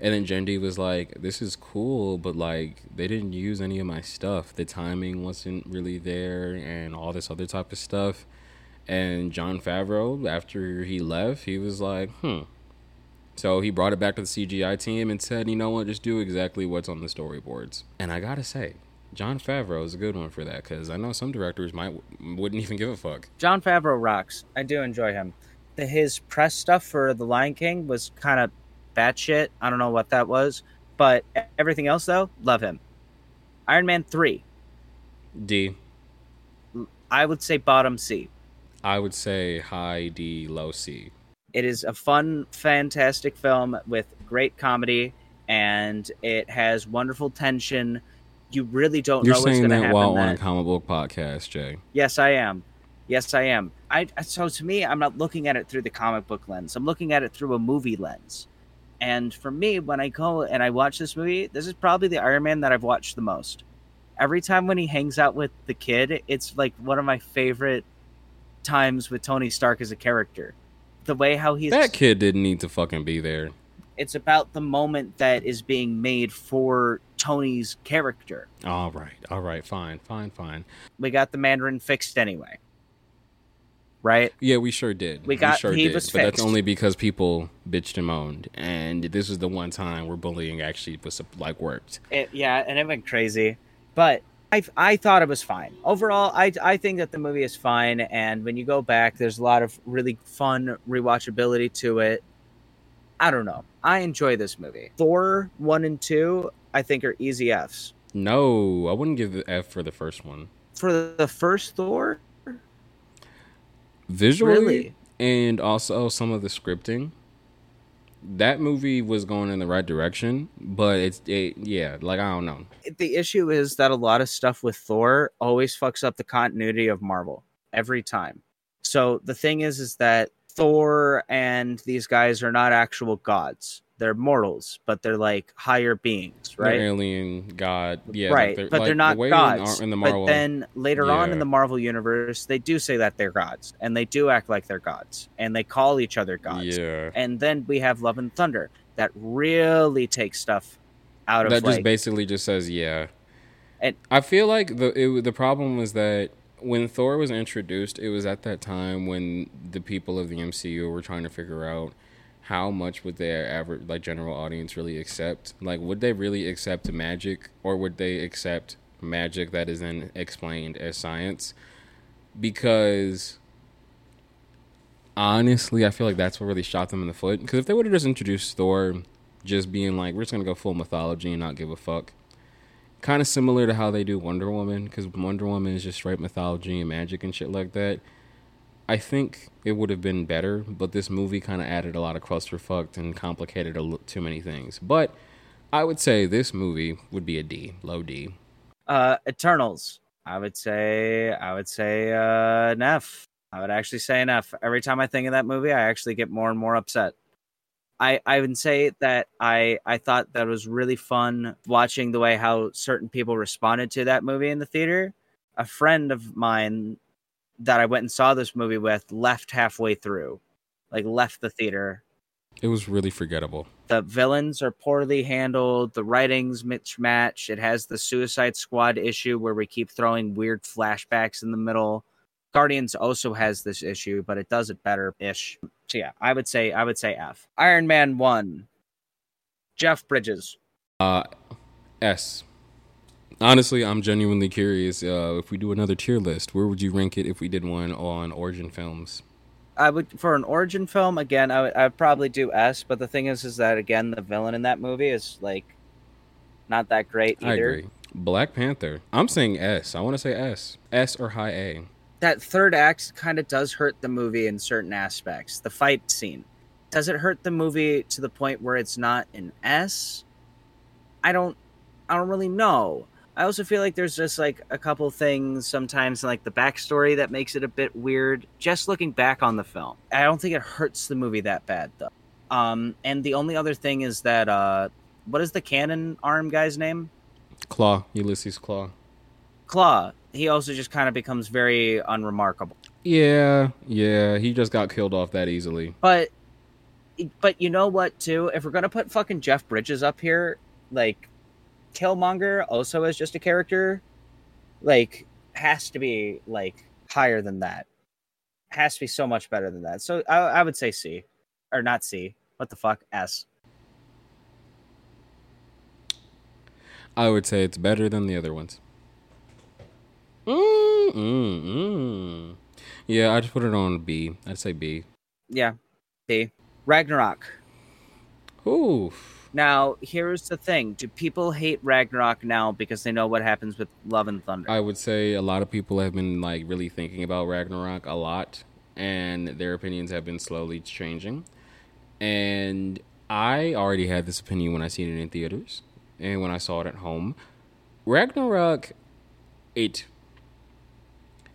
And then Genndy was like, This is cool, but like they didn't use any of my stuff. The timing wasn't really there and all this other type of stuff. And Jon Favreau, after he left, he was like, hmm. So he brought it back to the CGI team and said, you know what, just do exactly what's on the storyboards. And I gotta say, Jon Favreau is a good one for that because I know some directors might wouldn't even give a fuck. Jon Favreau rocks. I do enjoy him. The, his press stuff for The Lion King was kind of batshit. I don't know what that was, but everything else though, love him. Iron Man three, D, I would say bottom C. I would say high D, low C. It is a fun, fantastic film with great comedy, and it has wonderful tension. You really don't You're know what's going to happen. You're saying that while on a comic book podcast, Jay. Yes, I am. Yes, I am. I so to me, I'm not looking at it through the comic book lens. I'm looking at it through a movie lens. And for me, when I go and I watch this movie, this is probably the Iron Man that I've watched the most. Every time when he hangs out with the kid, it's like one of my favorite times with Tony Stark as a character. The way how he's That kid didn't need to fucking be there. It's about the moment that is being made for Tony's character. All right, all right, fine, fine, fine. We got the Mandarin fixed anyway. Right? Yeah, we sure did. We got- sure he did. was but that's only because people bitched and moaned, and this is the one time where bullying actually was like worked. It, yeah, and it went crazy, but I I thought it was fine overall. I I think that the movie is fine, and when you go back, there's a lot of really fun rewatchability to it. I don't know. I enjoy this movie. Thor one and two, I think, are easy Fs. No, I wouldn't give the F for the first one. For the first Thor, Visually, Really? and also some of the scripting. That movie was going in the right direction, but it's it, yeah, like I don't know. the issue is that a lot of stuff with Thor always fucks up the continuity of Marvel every time. So the thing is, is that Thor and these guys are not actual gods. They're mortals, but they're like higher beings, They're right? alien god, yeah, right, like but like, they're not in gods. In the Marvel. But then later on in the Marvel universe, they do say that they're gods, and they do act like they're gods, and they call each other gods. yeah, And then we have Love and Thunder that really takes stuff out of that just like, basically just says yeah. And- I feel like the it, the problem was that when Thor was introduced, it was at that time when the people of the MCU were trying to figure out how much would their average like general audience really accept? Like would they really accept magic or would they accept magic that is then explained as science? Because honestly, I feel like that's what really shot them in the foot. Because if they would have just introduced Thor just being like, we're just gonna go full mythology and not give a fuck, kind of similar to how they do Wonder Woman, because Wonder Woman is just straight mythology and magic and shit like that. I think it would have been better, but this movie kind of added a lot of clusterfuck and complicated too many things. But I would say this movie would be a D, low D. Uh, Eternals. I would say I would say uh, an F. I would actually say an F. Every time I think of that movie, I actually get more and more upset. I I would say that I I thought that was really fun watching the way how certain people responded to that movie in the theater. A friend of mine that I went and saw this movie with left halfway through, like left the theater. It was really forgettable. The villains are poorly handled. The writings mismatch. It has the Suicide Squad issue where we keep throwing weird flashbacks in the middle. Guardians also has this issue, but it does it better ish. So yeah, I would say I would say F. Iron Man one. Jeff Bridges. Uh, S. Honestly, I'm genuinely curious. Uh, if we do another tier list, where would you rank it if we did one on origin films? I would for an origin film again. I would I would probably do S, but the thing is, is that again the villain in that movie is like not that great either. I agree. Black Panther. I'm saying S. I want to say S. S or high A. That third act kind of does hurt the movie in certain aspects. The fight scene. Does it hurt the movie to the point where it's not an S? I don't I don't really know. I also feel like there's just like a couple things sometimes like the backstory that makes it a bit weird. Just looking back on the film, I don't think it hurts the movie that bad though. Um, and the only other thing is that uh, what is the cannon arm guy's name? Klaue. Ulysses Klaue. Klaue. He also just kind of becomes very unremarkable. Yeah, yeah. He just got killed off that easily. But, but you know what? Too, if we're gonna put fucking Jeff Bridges up here, like Killmonger also as just a character, like has to be like higher than that. Has to be so much better than that. So I, I would say C, or not C. What the fuck? S. I would say it's better than the other ones. Mm, mm, mm. Yeah, I'd put it on B. I'd say B. Yeah, B. Ragnarok. Ooh. Now, here's the thing: Do people hate Ragnarok now because they know what happens with Love and Thunder? I would say a lot of people have been like really thinking about Ragnarok a lot, and their opinions have been slowly changing. And I already had this opinion when I seen it in theaters and when I saw it at home. Ragnarok, it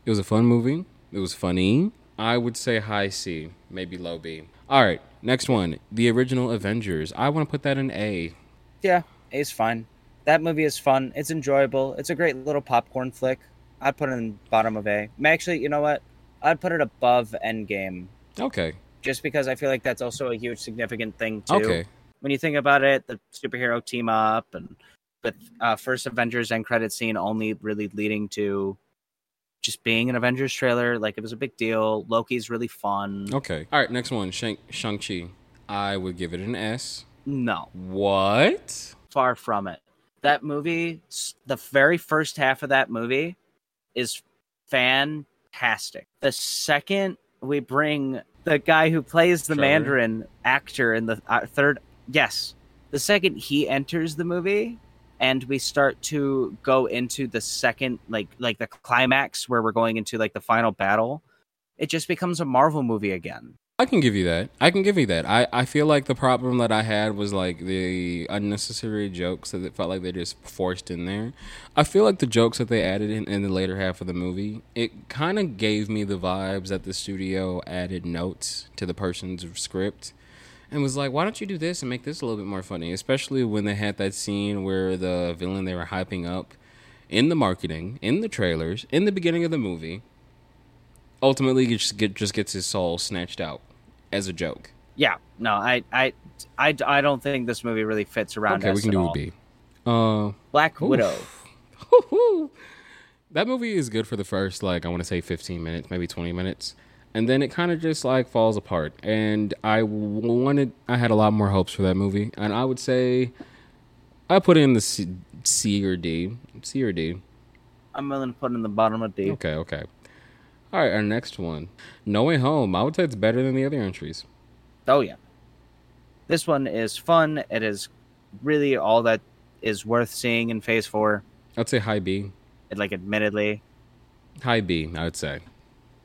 it was a fun movie. It was funny. I would say high C, maybe low B. All right, next one. The original Avengers. I want to put that in A. Yeah, A is fine. That movie is fun. It's enjoyable. It's a great little popcorn flick. I'd put it in bottom of A. Actually, you know what? I'd put it above Endgame. Okay. Just because I feel like that's also a huge significant thing too. Okay. When you think about it, the superhero team up and but uh, first Avengers end credit scene only really leading to just being an Avengers trailer. Like it was a big deal. Loki's really fun. Okay. All right, next one. Shang Shang-Chi. I would give it an S. No, What? far from it. That movie, the very first half of that movie is fantastic. The second we bring the guy who plays the Trevor? Mandarin actor in the uh, third, yes, the second he enters the movie and we start to go into the second like like the climax where we're going into like the final battle, it just becomes a Marvel movie again. I can give you that. I can give you that. I, I feel like the problem that I had was like the unnecessary jokes that it felt like they just forced in there. I feel like the jokes that they added in, in the later half of the movie, it kind of gave me the vibes that the studio added notes to the person's script and was like, why don't you do this and make this a little bit more funny? Especially when they had that scene where the villain they were hyping up in the marketing, in the trailers, in the beginning of the movie, ultimately just, get, just gets his soul snatched out as a joke. Yeah, no, I I I, I don't think this movie really fits around. Okay, we can do all. a B. Uh, Black Oof. Widow. That movie is good for the first like I want to say 15 minutes, maybe 20 minutes. And then it kind of just like falls apart. And I wanted, I had a lot more hopes for that movie, and I would say I put in the C, C or D, C or D. I'm willing to put in the bottom of D. Okay, okay. All right, our next one, No Way Home. I would say it's better than the other entries. Oh yeah, this one is fun. It is really all that is worth seeing in Phase Four. I'd say high B. It, like, admittedly, High B, I would say.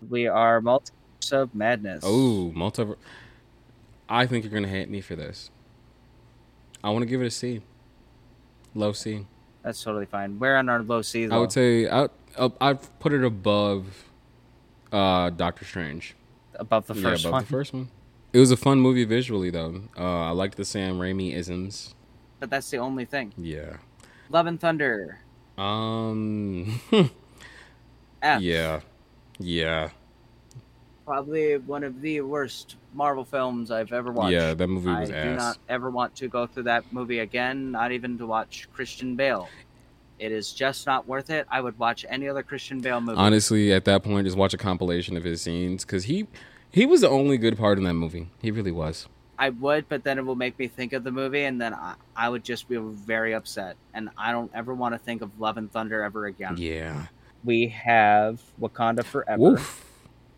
We are multiverse of madness. Oh, multiverse. I think you're gonna hate me for this. I want to give it a C. Low C. that's totally fine. We're on our low C. I Though. would say I I'd put it above uh Doctor Strange. above the first yeah, above one, the first one. It was a fun movie visually though. Uh, I liked the Sam Raimi isms. but that's the only thing. Yeah. Love and Thunder. Um. F. yeah. Yeah. Probably one of the worst Marvel films I've ever watched. Yeah. That movie was I was do not ever want to go through that movie again, not even to watch Christian Bale. It is just not worth it. I would watch any other Christian Bale movie. Honestly, at that point, just watch a compilation of his scenes because he he was the only good part in that movie. He really was. I would, but then it will make me think of the movie, and then I, I would just be very upset. And I don't ever want to think of Love and Thunder ever again. Yeah. We have Wakanda Forever. Woof.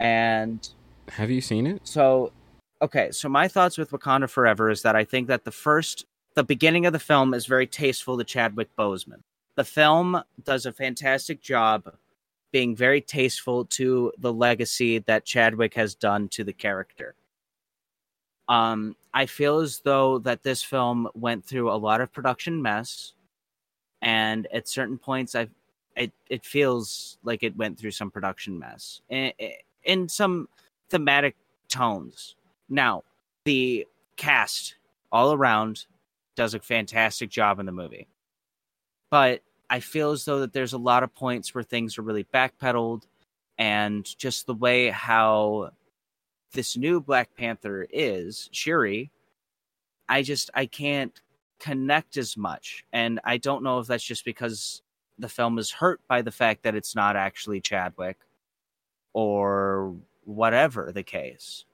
And Have you seen it? so, okay, so my thoughts with Wakanda Forever is that I think that the first, the beginning of the film is very tasteful to Chadwick Boseman. The film does a fantastic job being very tasteful to the legacy that Chadwick has done to the character. Um, I feel as though that this film went through a lot of production mess, and at certain points, I it it feels like it went through some production mess in, some thematic tones. Now, the cast all around does a fantastic job in the movie, but I feel as though that there's a lot of points where things are really backpedaled, and just the way how this new Black Panther is, Shuri, I just I can't connect as much. And I don't know if that's just because the film is hurt by the fact that it's not actually Chadwick or whatever the case.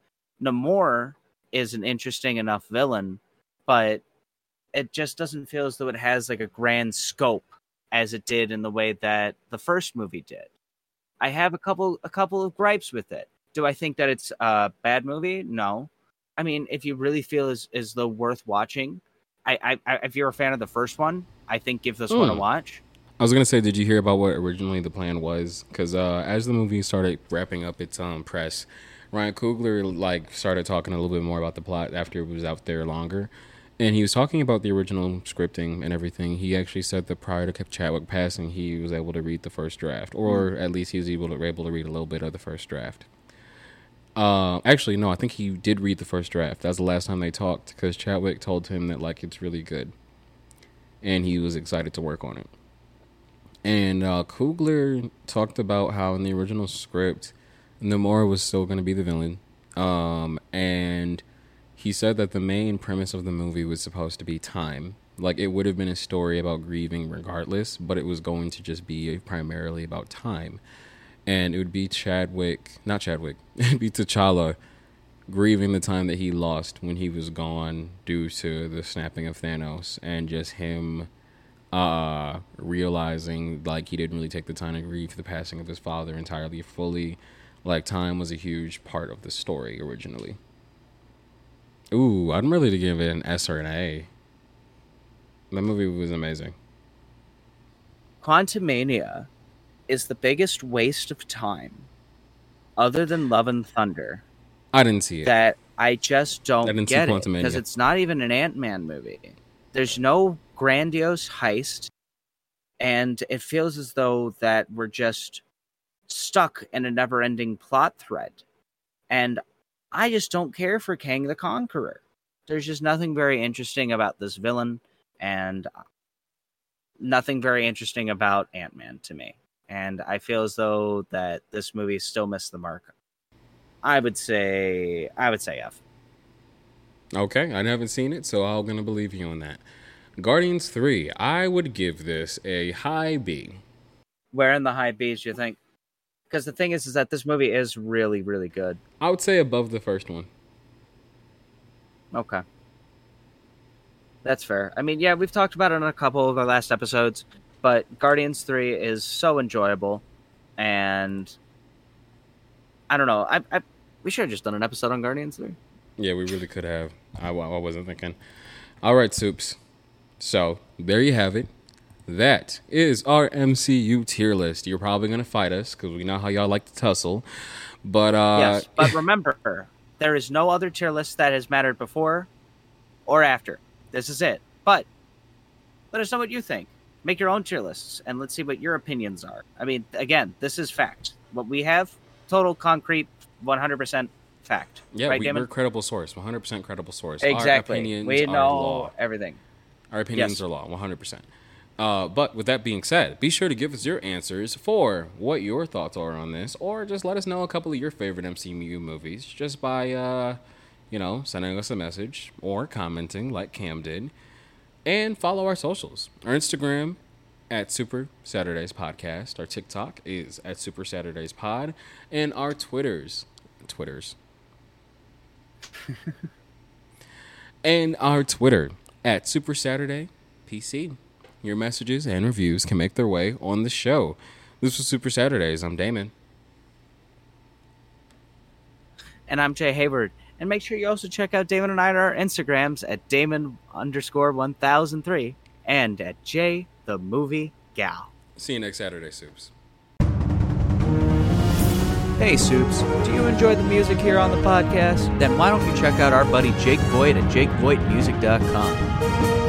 Namor is an interesting enough villain, but it just doesn't feel as though it has like a grand scope as it did in the way that the first movie did. I have a couple a couple of gripes with it. Do I think that it's a bad movie? No. I mean, if you really feel as as though worth watching, I, I, if you're a fan of the first one, I think give this one a Mm. watch. I was gonna say, did you hear about what originally the plan was? Because uh, as the movie started wrapping up its um, press, Ryan Coogler like started talking a little bit more about the plot after it was out there longer, and he was talking about the original scripting and everything. He actually said that prior to Chadwick passing, he was able to read the first draft, or at least he was able to able to read a little bit of the first draft. Uh, actually, no, I think he did read the first draft. That was the last time they talked because Chadwick told him that like it's really good, and he was excited to work on it. And uh, Coogler talked about how in the original script, Namor was still going to be the villain. Um, and he said that the main premise of the movie was supposed to be time. Like it would have been a story about grieving regardless, but it was going to just be primarily about time. And it would be Chadwick, not Chadwick, it'd be T'Challa grieving the time that he lost when he was gone due to the snapping of Thanos and just him uh realizing like he didn't really take the time to grieve the passing of his father entirely fully. Like time was a huge part of the story originally. Ooh i'm ready to give it an s or an a. That movie was amazing. Quantumania is the biggest waste of time, other than Love and Thunder, i didn't see it. that I just don't I didn't see get it because it's not even an Ant Man movie. There's no grandiose heist, and it feels as though that we're just stuck in a never-ending plot thread. And I just don't care for Kang the Conqueror. There's just nothing very interesting about this villain, and nothing very interesting about Ant Man to me. And I feel as though that this movie still missed the mark. I would say I would say F. okay i haven't seen it so i'm gonna believe you on that guardians 3 i would give this a high b Where in the high B's do you think? Because the thing is, is that this movie is really, really good. I would say above the first one. Okay. That's fair. I mean, yeah, we've talked about it in a couple of our last episodes, but Guardians 3 is so enjoyable. And I don't know. I, I we should have just done an episode on Guardians 3. Yeah, we really could have. I, I wasn't thinking. All right, soups. So there you have it. That is our MCU tier list. You're probably gonna fight us because we know how y'all like to tussle. But uh, yes, but remember, there is no other tier list that has mattered before or after. This is it. But let us know what you think. Make your own tier lists and let's see what your opinions are. I mean, again, this is fact. What we have, total concrete, 100% fact. Yeah, right, we, Damon? we're credible source, 100% credible source. Exactly. Our opinions we are know law. everything. Our opinions Yes. are law, 100%. Uh, but with that being said, be sure to give us your answers for what your thoughts are on this, or just let us know a couple of your favorite MCU movies just by, uh, you know, sending us a message or commenting like Cam did. And follow our socials. Our Instagram at Super Saturdays Podcast. Our TikTok is at Super Saturdays Pod. And our Twitters, Twitters, and our Twitter at Super Saturday PC. Your messages and reviews can make their way on the show. This was Super Saturdays. I'm Damon. And I'm Jay Hayward. And make sure you also check out Damon and I on our Instagrams at Damon underscore 1003 and at J the Movie Gal. See you next Saturday, Soups. Hey, Soups. Do you enjoy the music here on the podcast? Then why don't you check out our buddy Jake Voigt at jakevoigtmusic.com.